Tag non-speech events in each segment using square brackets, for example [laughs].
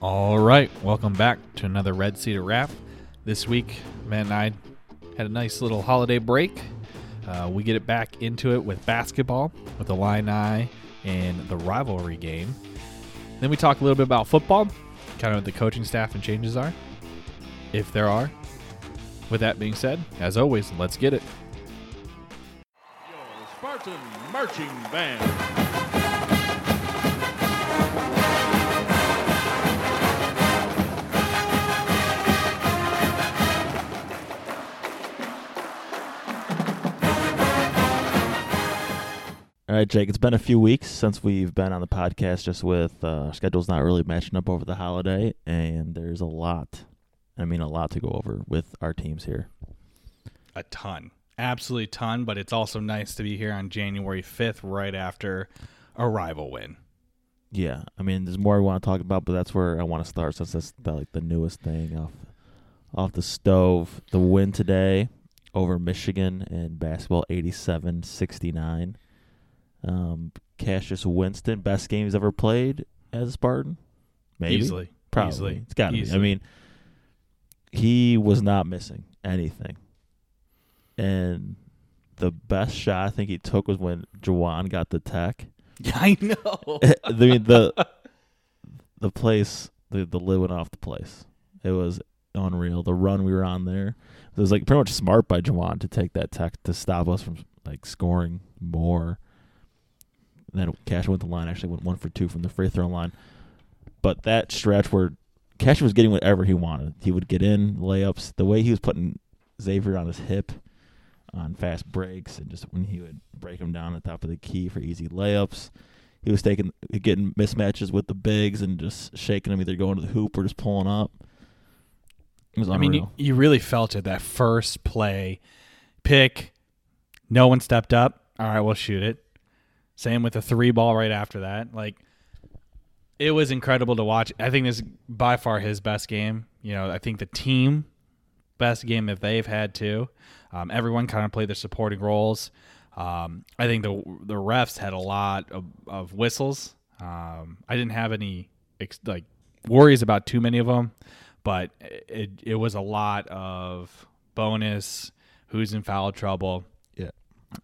All right, welcome back to another Red Cedar Wrap. This week, man, and I had a nice little holiday break. Uh, we get it back into it with basketball, with the Illini and the rivalry game. Then we talk a little bit about football, kind of what the coaching staff and changes are, if there are. With that being said, as always, let's get it. Spartan Marching Band. Right, Jake. It's been a few weeks since we've been on the podcast, just with uh, schedules not really matching up over the holiday, and there's a lot. I mean, a lot to go over with our teams here. A ton. Absolutely ton, but it's also nice to be here on January 5th, right after a rival win. Yeah, I mean, there's more we want to talk about, but that's where I want to start since that's the, like the newest thing off off the stove. The win today over Michigan in basketball, 87-69. Um, Cassius Winston, best game he's ever played as a Spartan. Maybe, Easily. probably. Easily. It's got to be. I mean, he was not missing anything, and the best shot I think he took was when Juwan got the tech. Yeah, [laughs] I know. [laughs] I mean the the place the the lid went off the place. It was unreal. The run we were on there. It was like pretty much smart by Juwan to take that tech to stop us from like scoring more. And then Cash went the line, actually went one for two from the free throw line. But that stretch where Cash was getting whatever he wanted. He would get in layups. The way he was putting Zavier on his hip on fast breaks and just when he would break him down at the top of the key for easy layups. He was taking getting mismatches with the bigs and just shaking them, either going to the hoop or just pulling up. It was I mean, you, you really felt it that first play pick. No one stepped up. All right, we'll shoot it. Same with the three ball right after that. Like, it was incredible to watch. I think this is by far his best game. You know, I think the team best game that they've had too. Um, everyone kind of played their supporting roles. Um, I think the the refs had a lot of, of whistles. Um, I didn't have any ex- like worries about too many of them, but it it was a lot of bonus. Who's in foul trouble? Yeah.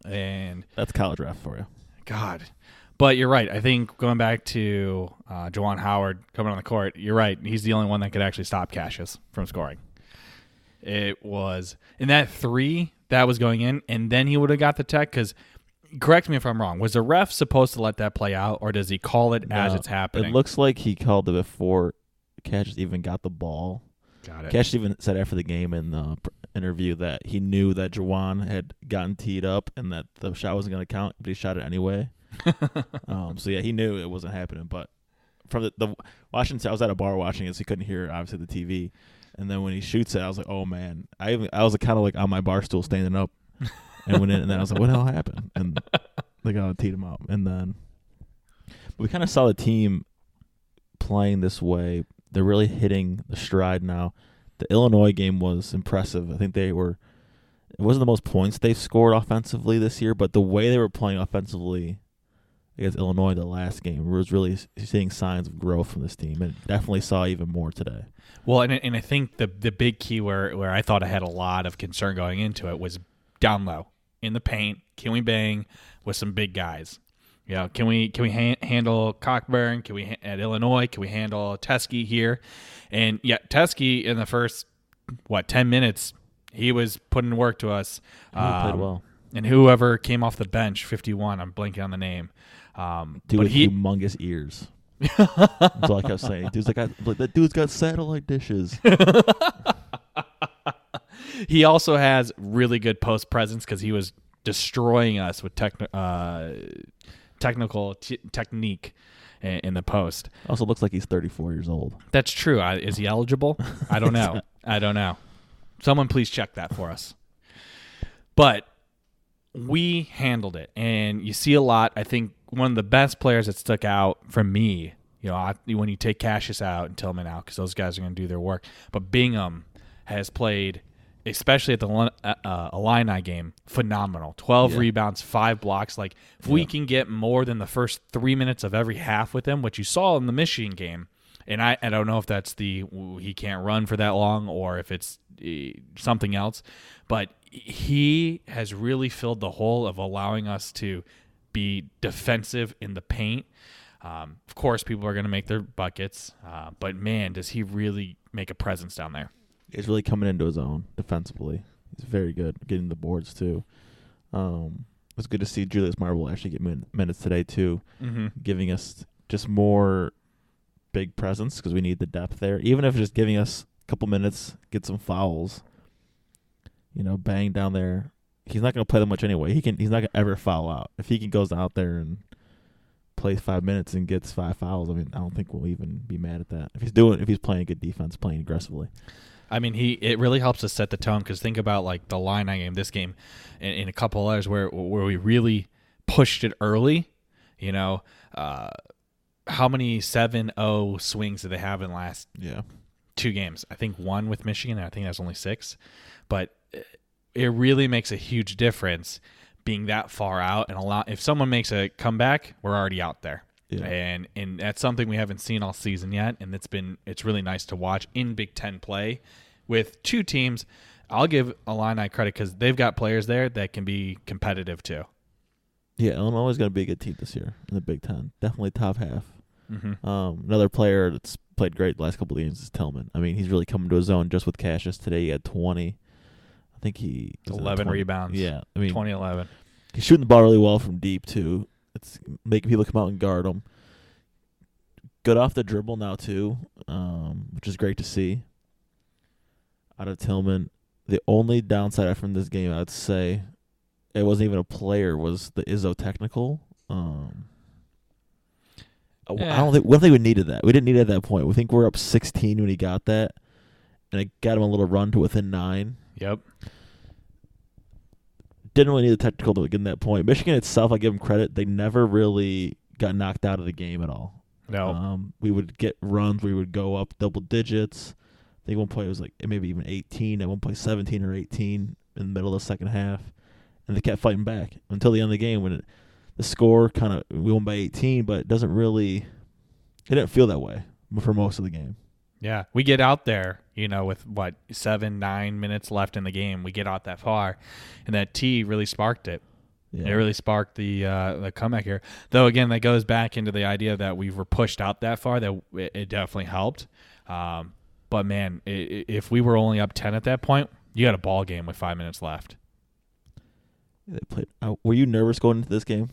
and That's college ref for you. God. But you're right. I think going back to uh, Juwan Howard coming on the court, you're right. He's the only one that could actually stop Cassius from scoring. It was in that three that was going in, and then he would have got the tech. Because, correct me if I'm wrong, was the ref supposed to let that play out, or does he call it as it's happening? It looks like he called it before Cassius even got the ball. Got it. Cash even said after the game in the interview that he knew that Juwan had gotten teed up and that the shot wasn't going to count, but he shot it anyway. [laughs] um, so yeah, he knew it wasn't happening. But from the, the watching, I was at a bar watching it, so he couldn't hear obviously the TV. And then when he shoots it, I was like, oh man, I even, I was kind of like on my bar stool standing up, [laughs] and went in, and then I was like, what the hell happened? And they got teed him up, and then we kind of saw the team playing this way. They're really hitting the stride now. The Illinois game was impressive. I think they were. It wasn't the most points they've scored offensively this year, but the way they were playing offensively against Illinois the last game was really seeing signs of growth from this team, and definitely saw even more today. Well, and and I think the the big key where where I thought I had a lot of concern going into it was down low in the paint. Can we bang with some big guys? You know, can we can we ha- handle Cockburn? Can we ha- at Illinois? Can we handle Teske here? And yeah, Teske in the first what ten minutes, he was putting work to us. He played Um, well. And whoever came off the bench, fifty one, I'm blanking on the name. Um, Dude with he humongous ears. That's all I kept saying. Dude's like, I, like that dude's got satellite dishes. [laughs] he also has really good post presence because he was destroying us with techni- uh, technical t- technique in, in the post. also looks like he's 34 years old. That's true. I, is he eligible? I don't know. [laughs] I don't know. Someone please check that for us. But we handled it, and you see a lot. I think one of the best players that stuck out from me, you know, I, when you take Cassius out and Tillman out, because those guys are going to do their work. But Bingham has played, especially at the uh, uh, Illini game, phenomenal. Twelve Yeah. rebounds, five blocks. Like if we can get more than the first three minutes of every half with him, which you saw in the Michigan game, and I, I don't know if that's the he can't run for that long or if it's uh, something else, but he has really filled the hole of allowing us to be defensive in the paint. Um, of course, people are going to make their buckets, uh, but man, does he really make a presence down there? He's really coming into his own defensively. He's very good getting the boards too. Um, it was good to see Julius Marble actually get min- minutes today too, Mm-hmm. giving us just more big presence because we need the depth there. Even if just giving us a couple minutes, get some fouls. You know, bang down there. He's not going to play that much anyway. He can. He's not going to ever foul out. If he can goes out there and plays five minutes and gets five fouls, I mean, I don't think we'll even be mad at that. If he's doing, if he's playing good defense, playing aggressively. I mean, he it really helps us set the tone because think about like the Illini game, this game, in, and a couple others where where we really pushed it early. You know, uh, how many 7-0 swings did they have in the last Yeah. two games? I think one with Michigan. I think that's only six, but it really makes a huge difference being that far out and a lot. If someone makes a comeback, we're already out there. Yeah. And and that's something we haven't seen all season yet, and it's been it's really nice to watch in Big Ten play with two teams. I'll give Illini credit because they've got players there that can be competitive too. Yeah, Illinois is going to be a good team this year in the Big Ten. Definitely top half. Mm-hmm. Um, another player that's played great the last couple of games is Tillman. I mean, he's really coming to his own just with Cassius today. He had 20. I think he 11 20? rebounds. Yeah, I mean, 2011. he's shooting the ball really well from deep too. It's making people come out and guard him. Good off the dribble now too, um, which is great to see. Out of Tillman, the only downside from this game, I'd say, it wasn't even a player, was the Izzo technical. Um, I- I don't think. We don't think we needed that. We didn't need it at that point. We think we're up 16 when he got that, and it got him a little run to within nine Yep. didn't really need the technical to get in that point. Michigan itself, I give them credit. They never really got knocked out of the game at all. No. Um, we would get runs. We would go up double digits. I think one point it was like maybe even 18. At one point, 17 or 18 in the middle of the second half, and they kept fighting back until the end of the game when it, the score kind of we won by 18, but it doesn't really. It didn't feel that way for most of the game. Yeah, we get out there, you know, with what seven, nine minutes left in the game. We get out that far, and that T really sparked it. Yeah. It really sparked the uh, the comeback here. Though again, that goes back into the idea that we were pushed out that far. That it, it definitely helped. Um, but man, if we were only up ten at that point, you had a ball game with five minutes left. They played. Uh, were you nervous going into this game?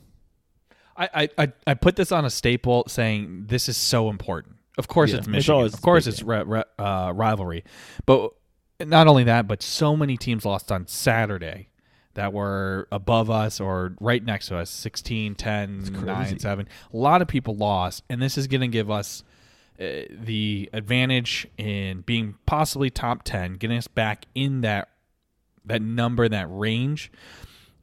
I, I, I, put this on a staple saying this is so important. Of course, Yeah, it's it's Michigan. always of course, it's ri- ri- uh, rivalry. But not only that, but so many teams lost on Saturday that were above us or right next to us 16, 10, 9, 7. A lot of people lost, and this is going to give us uh, the advantage in being possibly top 10, getting us back in that that number, that range.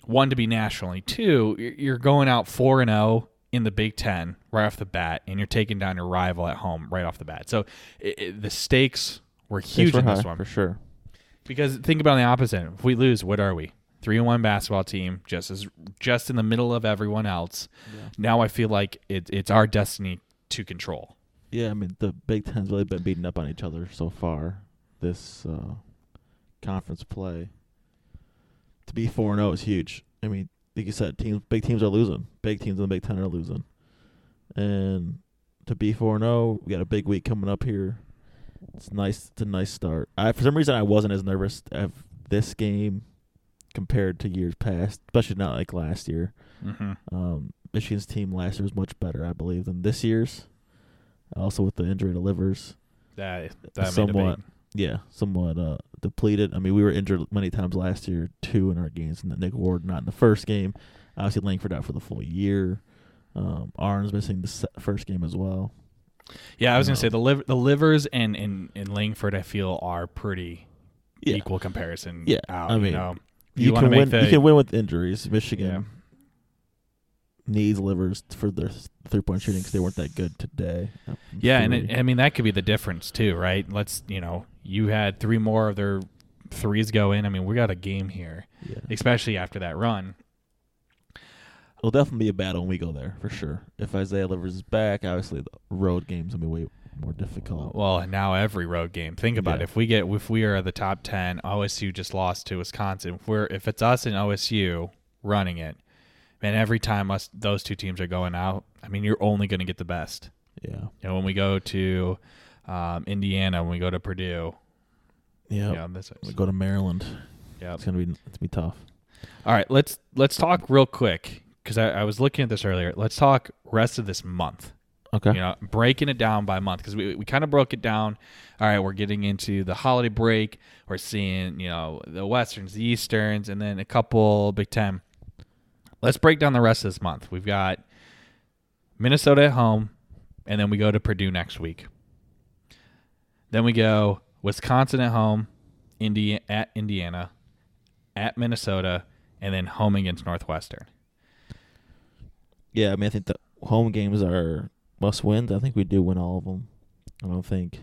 One to be nationally. Two, you're- going out four and zero in the Big Ten right off the bat, and you're taking down your rival at home right off the bat. So it, it- the stakes were huge were in this one. for sure. Because think about the opposite. If we lose, what are we? Three and one basketball team, just as just in the middle of everyone else. Now I feel like it, it's our destiny to control. Yeah, I mean the Big Ten's really been beating up on each other so far this uh, conference play. To be four and zero is huge. I mean, like you said, teams, big teams are losing. Big teams in the Big Ten are losing, and to be four and zero, we got a big week coming up here. It's nice. It's a nice start. I, for some reason, I wasn't as nervous of this game compared to years past, especially not like last year. Mm-hmm. Um, Michigan's team last year was much better, I believe, than this year's. Also, with the injury to Livers, That that Somewhat. yeah, somewhat uh, depleted. I mean, we were injured many times last year too in our games. And the Nick Ward not in the first game. Obviously, Langford out for the full year. Um, Ahrens missing the first game as well. Yeah, I was gonna say the liv- the Livers and and and Langford I feel are pretty Yeah, equal comparison. Yeah, out, I you mean, know, you, wanna can win. the you can win with injuries. Michigan Yeah. Needs Livers for their three point shooting because they weren't that good today. yeah, and it, I mean that could be the difference too, right? Let's you know you had three more of their threes go in. I mean we got a game here, yeah. especially after that run. It'll definitely be a battle when we go there for sure. If Isaiah Livers is back, obviously the road games will be way more difficult. Well, and now every road game. Think about Yeah. it. If we get if we are the top ten, OSU just lost to Wisconsin. If we're if it's us and OSU running it, man, every time us those two teams are going out, I mean, you're only going to get the best. Yeah. You know, when we go to um, Indiana, when we go to Purdue, Yeah. you know, this We go to Maryland. yeah. It's gonna be it's gonna be tough. All right, let's let's talk real quick because I, I was looking at this earlier. Let's talk rest of this month. Okay. You know, breaking it down by month because we we kind of broke it down. All right, we're getting into the holiday break. We're seeing you know the westerns, the easterns, and then a couple Big Ten. Let's break down the rest of this month. We've got Minnesota at home, and then we go to Purdue next week. Then we go Wisconsin at home, Indi- at Indiana, at Minnesota, and then home against Northwestern. Yeah, I mean, I think the home games are must wins. I think we do win all of them. I don't think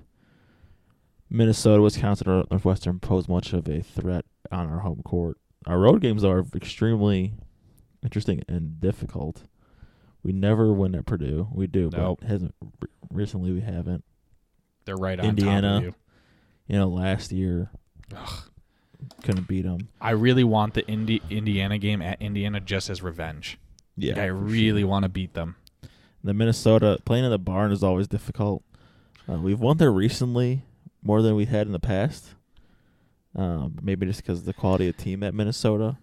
Minnesota, Wisconsin, or Northwestern pose much of a threat on our home court. Our road games are extremely interesting and difficult. We never win at Purdue. We do, Nope. but hasn't re- recently we haven't. They're right on Indiana. top of you. You know, last year couldn't beat them. I really want the Indi- Indiana game at Indiana just as revenge. Yeah, I really sure. want to beat them. The Minnesota playing in the barn is always difficult. Uh, we've won there recently more than we had in the past. Um, maybe just because of the quality of team at Minnesota.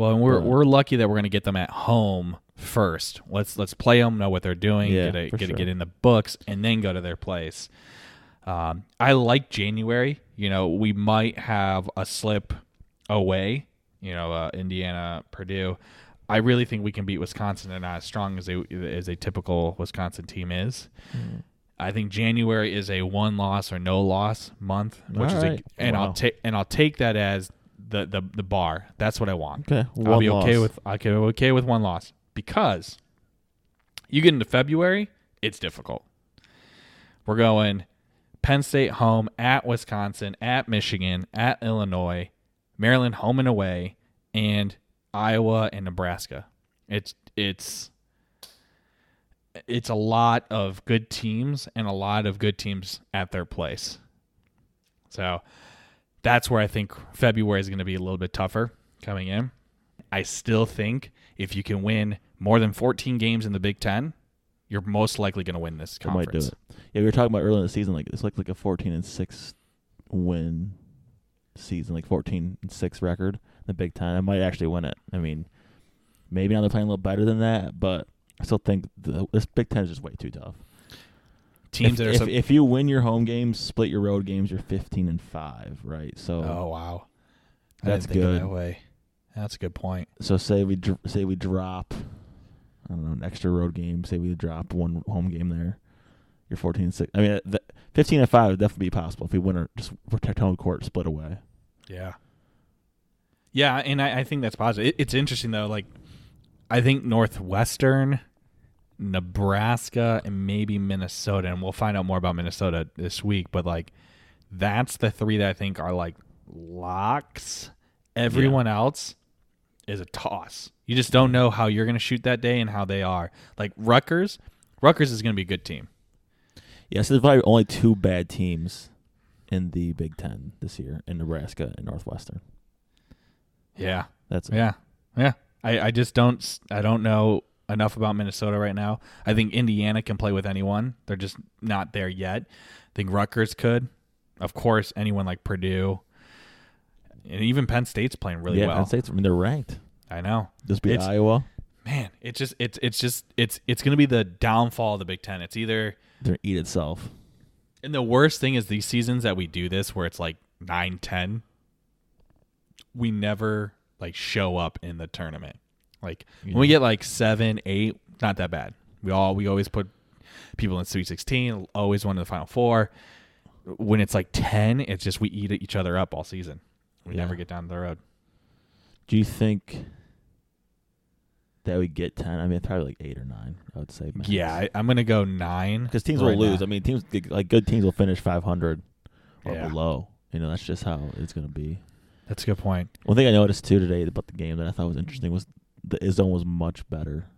Well, and we're we're lucky that we're going to get them at home first. Let's let's play them, know what they're doing, Yeah, get a, get sure. get in the books, and then go to their place. Um, I like January. You know, we might have a slip away. You know, uh, Indiana, Purdue. I really think we can beat Wisconsin. They're not as strong as a as a typical Wisconsin team is. I think January is a one loss or no loss month, which is a, Alright. and I'll take and I'll take that as the, the the bar. That's what I want. Okay, I'll be okay loss. with I'll be okay with one loss because you get into February, it's difficult. We're going Penn State home at Wisconsin, at Michigan, at Illinois, Maryland home and away, and Iowa and Nebraska. It's it's it's a lot of good teams and a lot of good teams at their place. So that's where I think February is going to be a little bit tougher coming in. I still think if you can win more than 14 games in the Big Ten, you're most likely going to win this We might do it. Yeah, we were talking about earlier in the season, like it's like like a fourteen and six win season, like fourteen and six record. in The Big Ten, I might actually win it. I mean, maybe now they're playing a little better than that, but I still think the, this Big Ten is just way too tough. Teams if, that are if, so- if you win your home games, split your road games, you're 15 and five, right? So Oh wow, I That's didn't think of good. that way. That's a good point. so say we dr- say we drop, I don't know, an extra road game. Say we drop one home game there, you're 14 and six. I mean, the, 15 and five would definitely be possible if we win or just protect home court, split away. Yeah. Yeah, and I, I think that's positive. It, it's interesting though. Like, I think Northwestern, Nebraska, and maybe Minnesota, and we'll find out more about Minnesota this week. But like, that's the three that I think are like locks. Everyone else is a toss. You just don't know how you're going to shoot that day and how they are. Like Rutgers, Rutgers is going to be a good team. Yeah, so there's probably only two bad teams in the Big Ten this year in Nebraska and Northwestern. Yeah, That's it. Yeah, yeah. I, I just don't I don't know enough about Minnesota right now. I think Indiana can play with anyone. They're just not there yet. I think Rutgers could. Of course, anyone like Purdue, and even Penn State's playing really yeah, well. Penn State's, I mean, they're ranked. I know, Just beat It's- Iowa. man. It's just it's it's just it's it's going to be the downfall of the Big Ten. It's either They're eat itself. and the worst thing is these seasons that we do this where it's like 9 10 we never like show up in the tournament like when we get like 7 8 not that bad we all we always put people in sweet 16 always one in the final four when it's like 10 it's just we eat each other up all season we Yeah. never get down the road Do you think that we get 10? I mean, it's probably like 8 or 9, I would say. max. yeah I, i'm gonna go 9 Because teams right will lose. now. I mean, teams like good teams will finish 500 or Yeah. below. You know, that's just how it's going to be. that's a good point One thing I noticed too today about the game that I thought was interesting was the Izzone was much better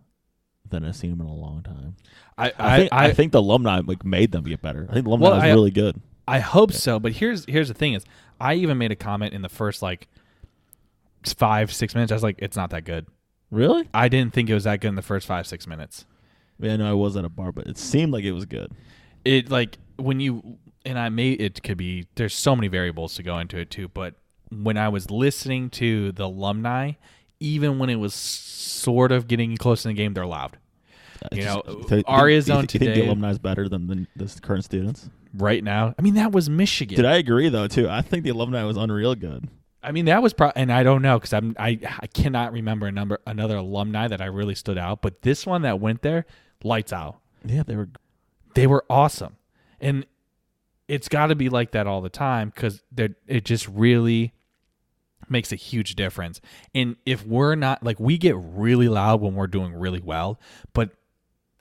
than I've seen him in a long time. I I, I, think, I, I, think the alumni like made them get better. I think the alumni Well, was really good. I hope so, but here's here's the thing: is I even made a comment in the first like five six minutes. I was like, it's not that good. Really? I didn't think it was that good in the first five six minutes. Yeah, no, I was at a bar, but it seemed like it was good. It like when you and I may it could be there's so many variables to go into it too, but when I was listening to the alumni, even when it was sort of getting close in the game, they're loud. Uh, you just- know, uh, you think- you think- Aria's you zone you think the alumni is better than the, the current students. Right now, I mean that was Michigan. Did I agree though too? I think the alumni was unreal good. I mean, that was probably, and I don't know because I'm I I cannot remember a number another alumni that I really stood out, but this one that went there, lights out. Yeah, they were. They were awesome, and it's got to be like that all the time because it just really makes a huge difference. And if we're not like we get really loud when we're doing really well, but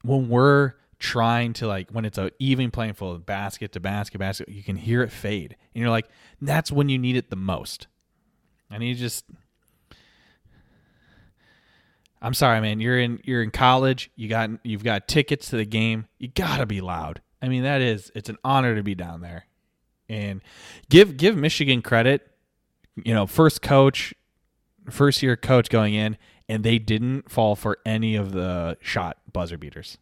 when we're trying to like when it's a even playing field basket to basket basket you can hear it fade. And you're like that's when you need it the most. And you just I'm sorry man you're in you're in college you got you've got tickets to the game you got to be loud. I mean that is it's an honor to be down there. And give give Michigan credit you know first coach first year coach going in and they didn't fall for any of the shot buzzer beaters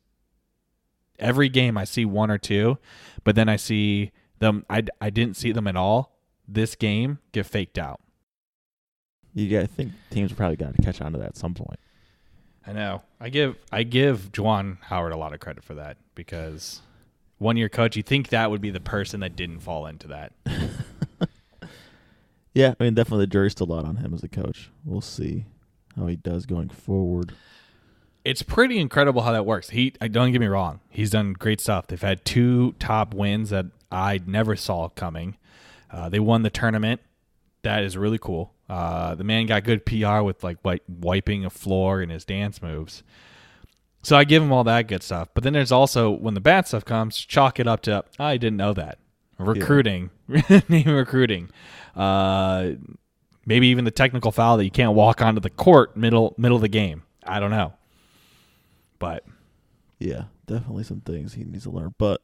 every game I see one or two but then I see them I, I didn't see them at all this game get faked out You got. I think teams probably got to catch on to that at some point. I know. I give I give Juwan Howard a lot of credit for that because one year coach, you think that would be the person that didn't fall into that. [laughs] Yeah, I mean, definitely the jury's still out on him as a coach. We'll see how he does going forward. It's pretty incredible how that works. He don't get me wrong, he's done great stuff. They've had two top wins that I never saw coming. Uh, they won the tournament. That is really cool. Uh, the man got good PR with like wi- wiping a floor and his dance moves. So I give him all that good stuff. But then there's also when the bad stuff comes, chalk it up to I didn't know that recruiting, [laughs] name recruiting, uh, maybe even the technical foul that you can't walk onto the court middle middle of the game. I don't know, but Yeah, definitely some things he needs to learn. But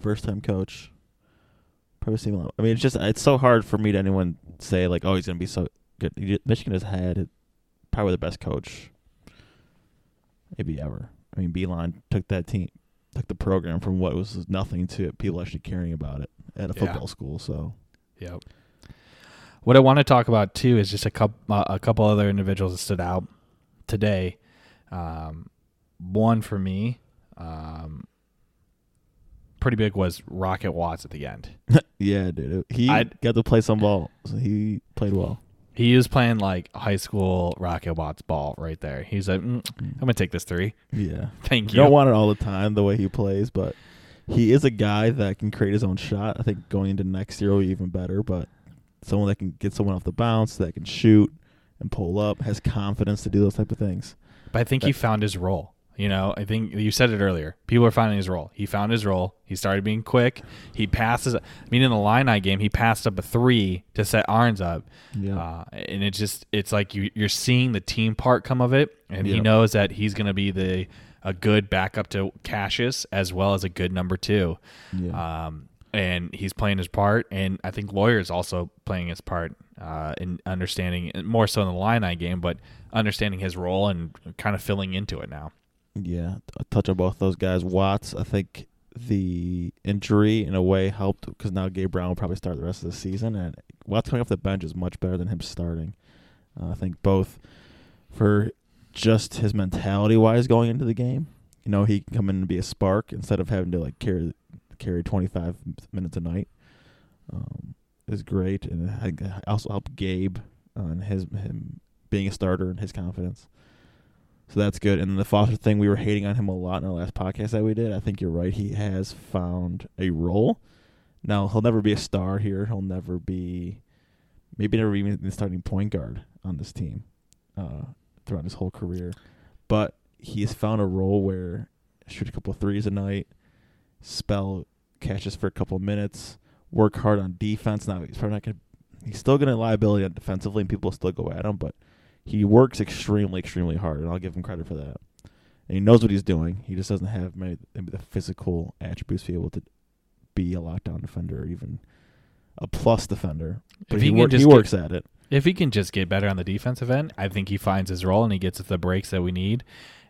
first time coach, probably seen a lot. I mean, it's just it's so hard for me to anyone say like, oh, he's gonna be so good. Michigan has had probably the best coach, maybe ever. I mean, Beeline took that team, took the program from what was nothing to people actually caring about it at a Yeah. football school. So Yep. What I want to talk about too is just a couple uh, a couple other individuals that stood out today. Um, one for me, um, pretty big was Rocket Watts at the end. [laughs] yeah, dude, he I'd- got to play some ball. So he played well. He is playing like high school Rocket Watts ball right there. He's like, mm, I'm gonna take this three. Yeah. [laughs] Thank You you. don't want it all the time the way he plays, but he is a guy that can create his own shot. I think going into next year will be even better, but someone that can get someone off the bounce, that can shoot and pull up, has confidence to do those type of things. But I think he found his role. You know, I think you said it earlier. People are finding his role. He found his role. He started being quick. He passes. I mean, in the Illini game, he passed up a three to set Ahrens up. Yeah. Uh, and it's just, it's like you, you're seeing the team part come of it. And he knows that he's going to be the a good backup to Cassius as well as a good number two. yeah. Um, and he's playing his part. And I think Loyer is also playing his part uh, in understanding, more so in the Illini game, but understanding his role and kind of filling into it now. Yeah. A touch on both those guys. Watts, I think the injury in a way helped because now Gabe Brown will probably start the rest of the season, and Watts coming off the bench is much better than him starting. Uh, I think both for just his mentality wise going into the game. You know, he can come in and be a spark instead of having to like carry carry 25 minutes a night. Um, is great, and I also helped Gabe on his him being a starter and his confidence. So that's good. And the Foster thing, we were hating on him a lot in our last podcast that we did. I think you're right. He has found a role. Now he'll never be a star here. He'll never be, maybe never even the starting point guard on this team uh, throughout his whole career. But he's found a role where shoot a couple threes a night, spell catches for a couple minutes, work hard on defense. Now he's probably not gonna. He's still gonna liability defensively, and people still go at him. But he works extremely, extremely hard, and I'll give him credit for that. and he knows what he's doing. He just doesn't have maybe, the physical attributes to be able to be a lockdown defender or even a plus defender. But If he, he wor- he just get- works at it. If he can just get better on the defensive end, I think he finds his role and he gets the breaks that we need.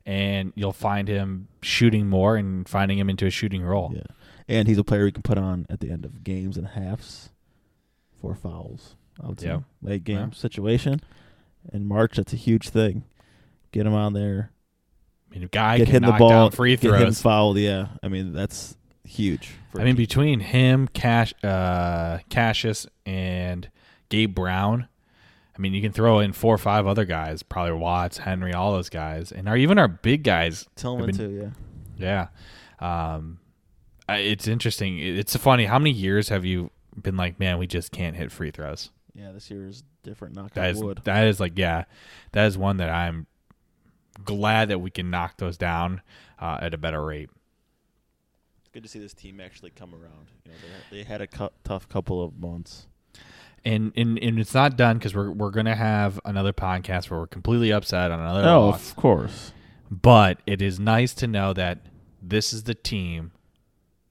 And you'll find him shooting more and finding him into a shooting role. Yeah, and he's a player you can put on at the end of games and halves for fouls. I would say Yeah. late game Yeah. situation. In March, that's a huge thing. Get him on there. I mean, a guy get can him the ball. down free get him throws. fouled. Yeah, I mean that's huge. for I mean, between him, Cash, uh, Cassius, and Gabe Brown, I mean, you can throw in four or five other guys, probably Watts, Henry, all those guys, and our even our big guys. Tillman been- too. Yeah, Yeah, um, it's interesting. It's funny. How many years have you been like, man, we just can't hit free throws? Yeah. This year is different. Knock That on is wood. that is like, yeah, that is one that I'm glad that we can knock those down uh, at a better rate. It's good to see this team actually come around. You know, they, they had a cu- tough couple of months. and and, and it's not done because we're we're gonna have another podcast where we're completely upset on another Oh, loss. of course. But it is nice to know that this is the team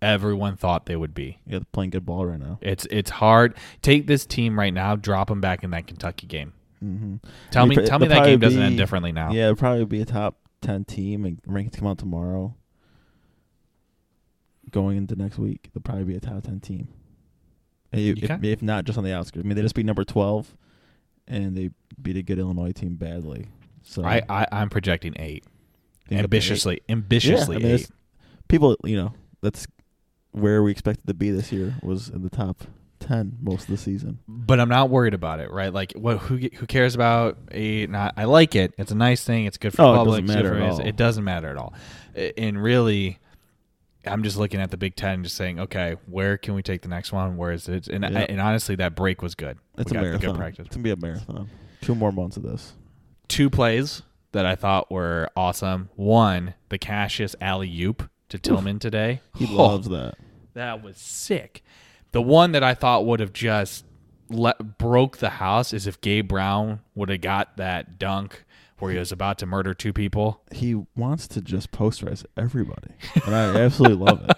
everyone thought they would be. Yeah, they're playing good ball right now. It's it's hard. Take this team right now, drop them back in that Kentucky game. Mm-hmm. Tell me, They'll tell me that game doesn't end differently now. Yeah, it'll probably be a top ten team, and rankings come out tomorrow. Going into next week, they'll probably be a top ten team. And you- You if, if not just on the outskirts, I mean they just beat number twelve, and they beat a good Illinois team badly. So I, I I'm projecting eight. be ambitiously, eight. ambitiously Yeah, I mean, eight. people, you know, that's where we expected to be this year was in the top ten most of the season. But I'm not worried about it, right? Like, what? Who who cares about eight? Not, I like it. It's a nice thing. It's good for Oh, it public. doesn't matter at all. It doesn't matter at all. And really, I'm just looking at the Big Ten, and just saying, okay, where can we take the next one? Where is it? And Yeah. and honestly, that break was good. It's we a marathon. good practice. It's gonna be a marathon. Two more months of this. Two plays that I thought were awesome. One, the Cassius alley oop to Tillman today. He [laughs] Oh, loves that. That was sick. The one that I thought would have just let, broke the house is if Gabe Brown would have got that dunk where he was about to murder two people. He wants to just posterize everybody, and I absolutely love it.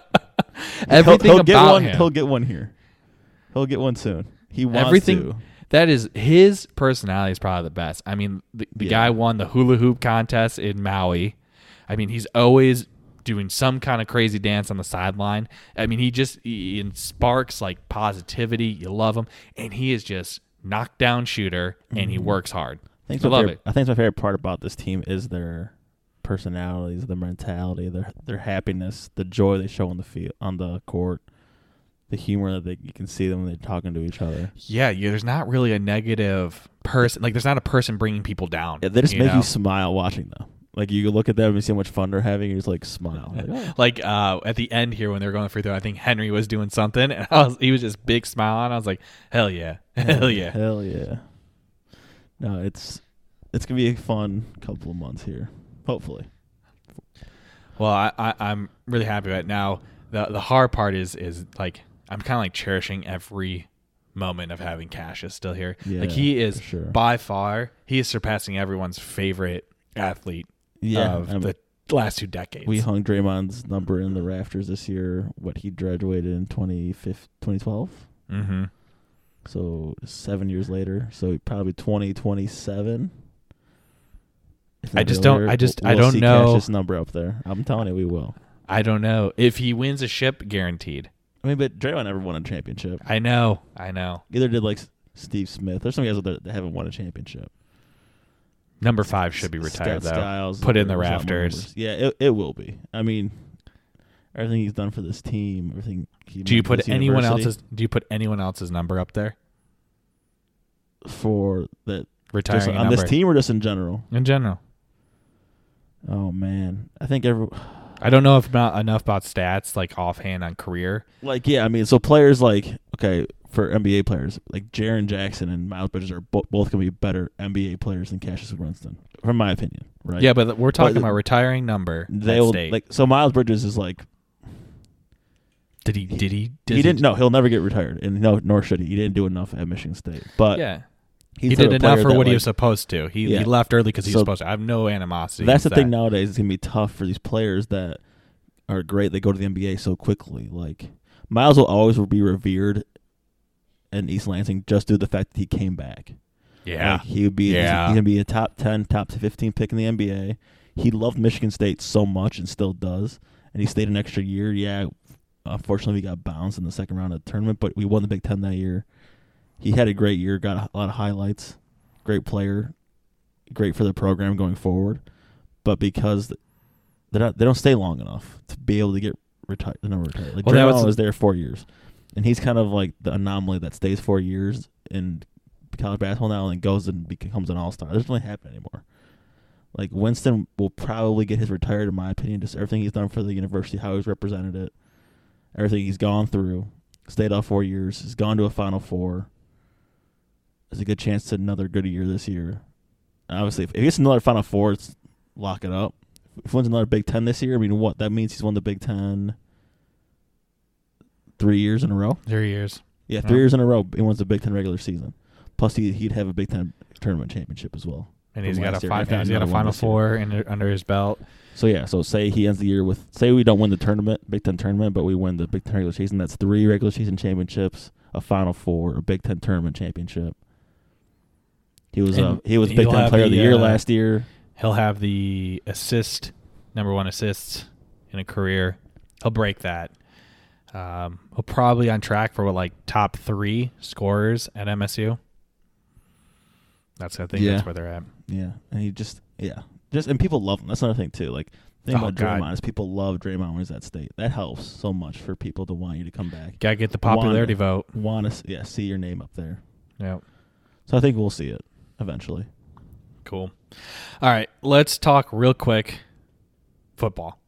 [laughs] Everything he'll, he'll get about one. him. He'll get one here. He'll get one soon. He wants Everything- to. That is his personality is probably the best. I mean, the, the Yeah. guy won the hula hoop contest in Maui. I mean, he's always doing some kind of crazy dance on the sideline. I mean, he just he sparks like positivity. You love him, and he is just knockdown shooter, and he mm-hmm. works hard. I think I love favorite, it. I think my favorite part about this team is their personalities, their mentality, their their happiness, the joy they show on the field, on the court, the humor that they, you can see them when they're talking to each other. Yeah, yeah, there's not really a negative person. Like, there's not a person bringing people down. Yeah, they just make know? you smile watching them. Like you look at them and see how much fun they're having, and you just like smile. Like, oh. Like uh, at the end here when they were going free throw, I think Henry was doing something, and I was he was just big smiling. I was like, hell yeah, [laughs] hell yeah. Hell yeah. No, it's it's gonna be a fun couple of months here. Hopefully. Well, I, I I'm really happy about it. Now the the hard part is is like I'm kind of like cherishing every moment of having Cassius still here. like he is sure. by far he is surpassing everyone's favorite athlete Yeah. of the last two decades. we hung Draymond's number in the rafters this year. What he graduated in 2012. 2012? mm-hmm. So seven years later. So probably 2027. I just don't- I just- we'll I don't know. Cassius' number up there. I'm telling you, we will. I don't know if he wins a ship, guaranteed. I mean, but Draymond never won a championship. I know, I know. Either did like Steve Smith. There's some guys that haven't won a championship. Number five should be retired Scott though. Skiles, Put in the there's a lot more rafters. Yeah, it, it will be. I mean, everything he's done for this team, everything. He Do you meant for put this anyone university else's? Do you put anyone else's number up there? for that Retiring a on this number. team or just in general? in general. Oh man, I think every I don't know if about enough about stats like offhand on career. like yeah. I mean, so players like okay for NBA players like Jaren Jackson and Miles Bridges are bo- both gonna be better NBA players than Cassius Winston, from my opinion. Right? Yeah, but we're talking But about retiring number. They will state. like so. Miles Bridges is like did he? Did he? Did he didn't. No, he'll never get retired, and no, nor should he. He didn't do enough at Michigan State. But Yeah, he He's did enough for that, what he was supposed to. He, Yeah. he left early because he So was supposed to. I have no animosity. That's the against thing nowadays. It's gonna be tough for these players that are great. They go to the NBA so quickly. Like Miles will always be revered in East Lansing just due to the fact that he came back. Yeah, Like, he would be. Yeah. He's gonna be a top ten, top fifteen pick in the NBA. He loved Michigan State so much and still does. And he stayed an extra year. Yeah, unfortunately we got bounced in the second round of the tournament, but we won the Big Ten that year. He had a great year. Got a lot of highlights. Great player. Great for the program going forward. But because they don't, they don't stay long enough to be able to get retired. No, retired. Like Well, Draymond was- was there four years, and he's kind of like the anomaly that stays four years in college basketball now and goes and becomes an all star. Doesn't really happen anymore. Like Winston will probably get his retired, in my opinion. Just everything he's done for the university, how he's represented it, everything he's gone through, stayed off four years, has gone to a Final Four. There's a good chance to another good year this year. Obviously, if he gets another Final Four, it's lock it up. If he wins another Big Ten this year, I mean, what that means he's won the Big Ten three years in a row. three years. Yeah, three years in a row. He wins the Big Ten regular season. Plus, he he'd have a Big Ten tournament championship as well. And he's got a five, fi- he's got a final four in, under his belt. So yeah, so say he ends the year with say we don't win the tournament, Big Ten tournament, but we win the Big Ten regular season. That's three regular season championships, a Final Four, a Big Ten tournament championship. He was uh, he was Big Ten Player of the the, Year uh, last year. He'll have the assist, number one assists in a career. He'll break that. Um, he'll probably on track for what like top three scorers at MSU. That's I think Yeah. that's where they're at. Yeah, and he just yeah, just and people love him. That's another thing too. Like thing Oh, about God. Draymond is people love Draymond when he's at state. That helps so much for people to want you to come back. Gotta get the popularity vote. Want to yeah see your name up there. Yeah, So I think we'll see it eventually. cool. All right, let's talk real quick. Football.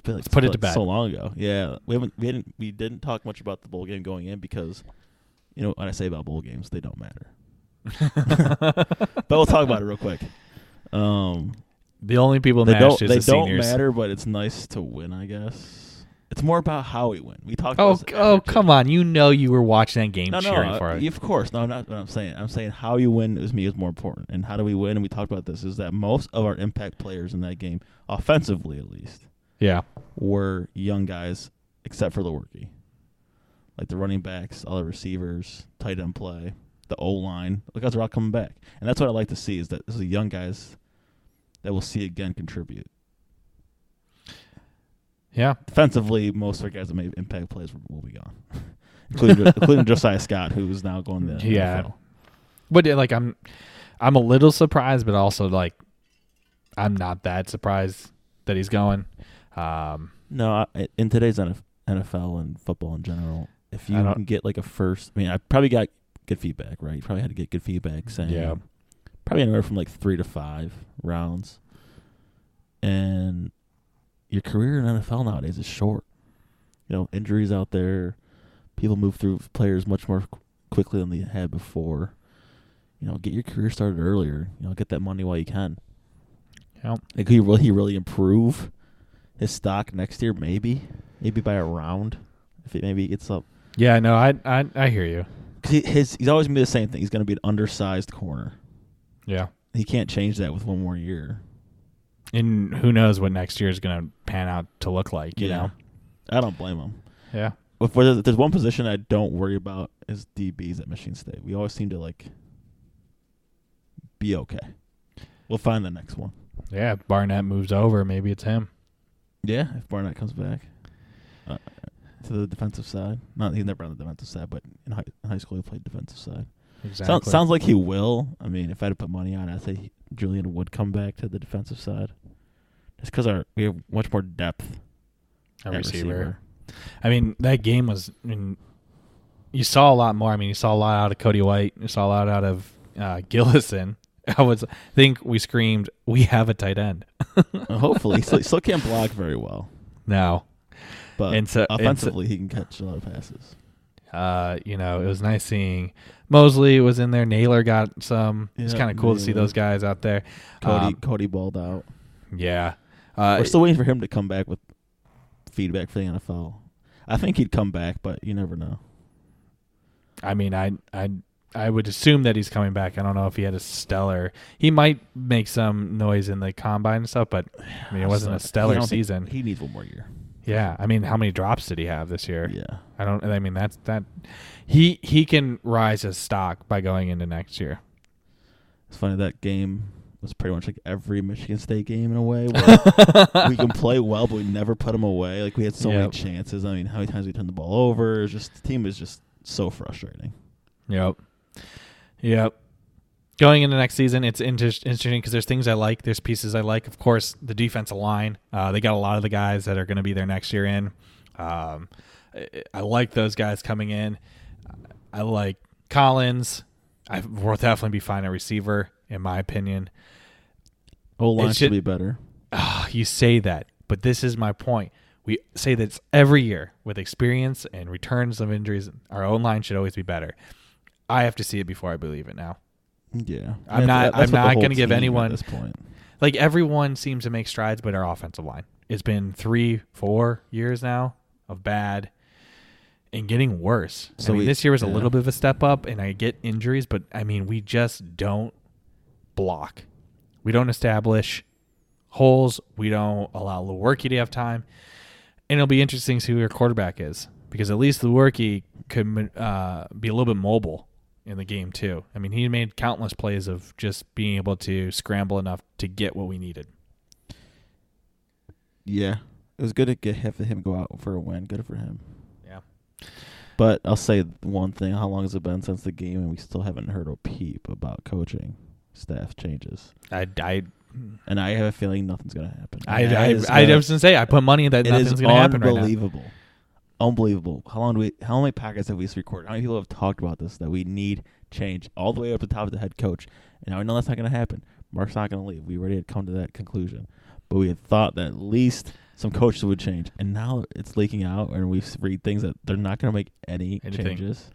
It's been like, Let's put it to bed. So long ago. Yeah, we haven't we didn't we didn't talk much about the bowl game going in because you know what I say about bowl games they don't matter. but we'll talk about it real quick. Um, The only people they don't they the don't seniors. matter, but it's nice to win. I guess it's more about how we win. We talked. Oh, about oh, come on! You know you were watching that game No, no, cheering uh, for it. of course. No, I'm not what I'm saying. I'm saying how you win is me is more important. And how do we win? And we talked about this. Is that most of our impact players in that game, offensively at least, yeah, were young guys, except for the rookie. Like the running backs, all the receivers, tight end play, the O line. The guys are all coming back, and that's what I like to see. Is that this is young guys that we'll see again contribute. yeah. Defensively, most of our guys that made impact plays will, be gone, [laughs] including including Josiah Scott, who's now going to the Yeah. NFL. But like I'm, I'm a little surprised, but also like, I'm not that surprised that he's going. Um, No, I, in today's NFL and football in general, if you can get like a first, I mean, I probably got good feedback, right? You probably had to get good feedback saying, Yeah. probably anywhere from like three to five rounds, and your career in NFL nowadays is short. You know, injuries out there, people move through players much more qu- quickly than they had before. You know, get your career started earlier. You know, get that money while you can. Yeah, Like, he will he really improve his stock next year? Maybe, maybe by a round. If it maybe gets up, yeah, no, I, I, I hear you. because he, his he's always gonna be the same thing. He's gonna be an undersized corner. Yeah, He can't change that with one more year. and who knows what next year is going to pan out to look like? You Yeah. know, I don't blame him. yeah, If there's, one position I don't worry about is DBs at Michigan State. We always seem to like be okay. We'll find the next one. yeah. If Barnett moves over, maybe it's him. Yeah, if Barnett comes back uh, to the defensive side. Not he's never on the defensive side, but in high, in high school he played defensive side. Exactly. Sounds, sounds like he will. I mean, if I had to put money on it, I'd say he, Julian would come back to the defensive side. Just because our we have much more depth a at receiver. I mean, that game was. I mean, you saw a lot more. I mean, you saw a lot out of Cody White. You saw a lot out of uh, Gillison. [laughs] I was think we screamed, "We have a tight end." Uh, hopefully, he still, can't block very well, now, but And so- and so- offensively he can catch a lot of passes. uh, you know, it was nice seeing Mosley was in there. Nailor got some. it's kind of cool to see those guys out there. Cody Um, Cody balled out. yeah, uh, We're still waiting for him to come back with feedback for the NFL. I think he'd come back, but you never know. I mean, I I I would assume that he's coming back. I don't know if he had a stellar. He might make some noise in the combine and stuff, but I mean, it [sighs] wasn't a stellar season. He needs one more year. Yeah, I mean, how many drops did he have this year? Yeah. I don't. I mean, that's that. He he can rise his stock by going into next year. It's funny that game was pretty much like every Michigan State game in a way where [laughs] we can play well, but we never put them away. Like we had so Yep. many chances. I mean, how many times we turned the ball over? It's just the team is just so frustrating. Yep. Yep. Going into next season, it's inter- interesting because there's things I like, there's pieces I like. Of course, the defensive line. Uh, they got a lot of the guys that are going to be there next year in. Um, I, I like those guys coming in. I like Collins. I will definitely be fine at receiver, in my opinion. O line should be better. Ah, you say that, but this is my point. We say that every year with experience and returns of injuries, our own line should always be better. I have to see it before I believe it now. Yeah, I'm not- I'm not gonna give anyone- at this point. Like everyone seems to make strides, but our offensive line. It's been three, four years now of bad and getting worse. So I mean, we- this year was a little bit of a step up, and I get injuries, but I mean, we just don't block. We don't establish holes. We don't allow Lewerke to have time. And it'll be interesting to see who your quarterback is because at least Lewerke could uh, be a little bit mobile in the game too. I mean, he made countless plays of just being able to scramble enough to get what we needed. Yeah, it was good to get have him go out for a win. Good for him. Yeah. But I'll say one thing: How long has it been since the game, and we still haven't heard a peep about coaching staff changes? I, I, And I have a feeling nothing's gonna happen. I, I, I gonna- was gonna say I put money that It nothing's gonna happen right now. Unbelievable. How long do we? How many podcasts have we recorded? How many people have talked about this that we need change all the way up to the top of the head coach? And now I know that's not going to happen. Mark's not going to leave. We already had come to that conclusion, but we had thought that at least some coaches would change, and now it's leaking out, and we've read things that they're not going to make any Anything. changes.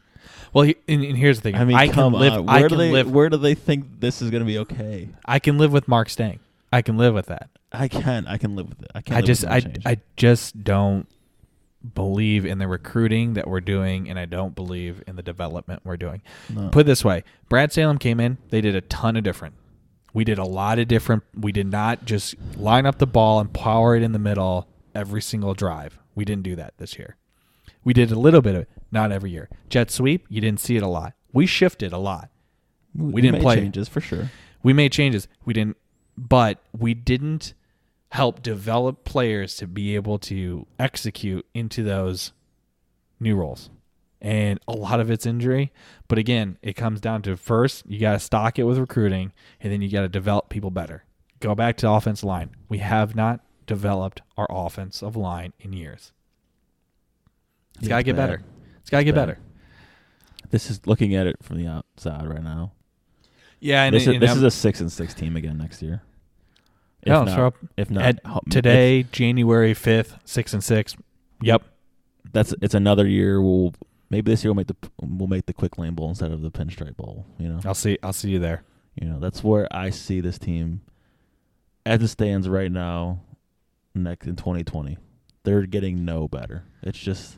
Well, he, and, and here's the thing. I mean, I come can live. on. I Where can do they? live. Where do they think this is going to be okay? I can live with Mark staying. I can live with that. I can. I can live with it. I can't. I live just I change. I just don't believe in the recruiting that we're doing and I don't believe in the development we're doing. No. Put it this way, Brad Salem came in, they did a ton of different. We did a lot of different we did not just line up the ball and power it in the middle every single drive. We didn't do that this year. We did a little bit of it, not every year. Jet sweep, you didn't see it a lot. We shifted a lot. we didn't made play- changes for sure. We made changes. We didn't, but we didn't help develop players to be able to execute into those new roles. And a lot of it's injury. But again, it comes down to first, you got to stock it with recruiting, and then you got to develop people better. Go back to the offensive line. We have not developed our offensive line in years. It's Yeah, got to get bad. better. It's got to get bad. better. This is looking at it from the outside right now. Yeah, and, this is, this is a six and six team again next year. If No, not, so if not at ho- if- today, January fifth, six and six. Yep. that's it's another year. We'll maybe this year we'll make the we'll make the quick lane bowl instead of the pinstripe bowl. You know, I'll see. I'll see you there. you know that's where I see this team as it stands right now. Next in 2020, they're getting no better. It's just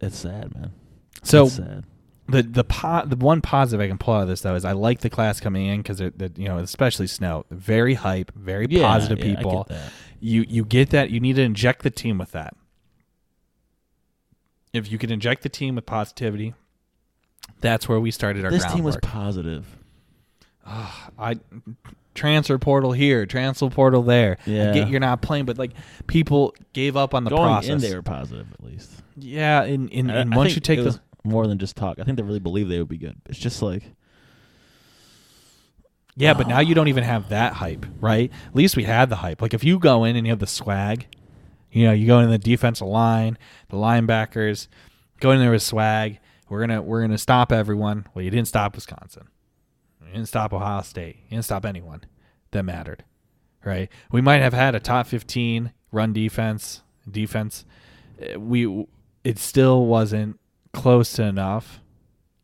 it's sad, man. So it's sad. The the po- the one positive I can pull out of this though is I like the class coming in because you know especially Snow very hype, very Yeah, positive yeah, I people. You you get that. You need to inject the team with that. If you can inject the team with positivity, that's where we started our This team was positive. Ah, I transfer portal here, transfer portal there. I Yeah. get you're not playing, but like people gave up on the Going process. in, they were positive at least. Yeah, and, and, I- and I once think you take it the more than just talk. I think they really believe they would be good. It's just like Yeah, but now [sighs] you don't even have that hype, right? At least we had the hype. Like if you go in and you have the swag, you know, you go in the defensive line, the linebackers, go in there with swag. We're gonna we're gonna stop everyone. Well, you didn't stop Wisconsin. You didn't stop Ohio State. You didn't stop anyone that mattered, right? We might have had a top fifteen run defense. Defense, Uh, we it still wasn't close to enough,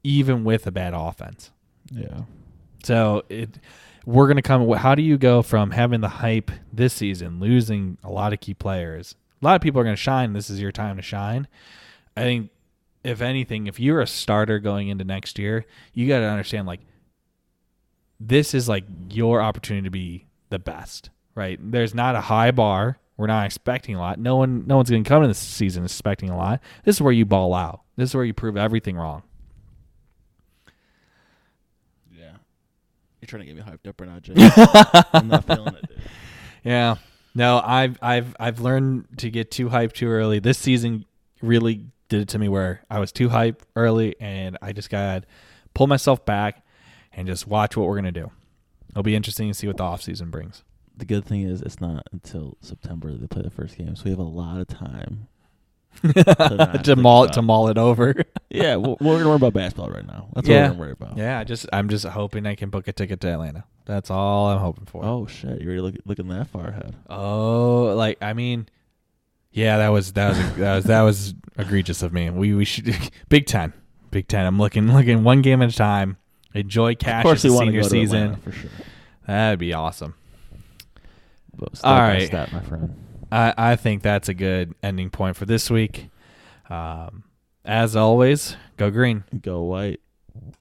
even with a bad offense. yeah. So it we're gonna come. How do you go from having the hype this season, losing a lot of key players? A lot of people are gonna shine. This is your time to shine. I think if anything, if you're a starter going into next year, you got to understand like this is like your opportunity to be the best, right? There's not a high bar. We're not expecting a lot. No one, no one's going to come into this season expecting a lot. This is where you ball out. This is where you prove everything wrong. Yeah. You're trying to get me hyped up right now, Jay. [laughs] I'm not feeling it, dude. Yeah. No, I've I've I've learned to get too hyped too early. This season really did it to me where I was too hyped early and I just got to pull myself back and just watch what we're gonna do. It'll be interesting to see what the off season brings. The good thing is it's not until September that they play the first game, so we have a lot of time. [laughs] to think maul it to maul it over. [laughs] Yeah, we're, we're gonna worry about basketball right now. That's Yeah. what we're gonna worry about. yeah, I just I'm just hoping I can book a ticket to Atlanta. That's all I'm hoping for. Oh shit, you're look, looking that far ahead. Oh, like I mean, yeah, that was that was that was that was [laughs] egregious of me. We we should Big Ten, Big Ten. I'm looking looking one game at a time. Enjoy of Cash's course, to senior go to season. Atlanta for sure. That'd be awesome. Step All by step, my friend. I I think that's a good ending point for this week. Um, as always, go green. Go white.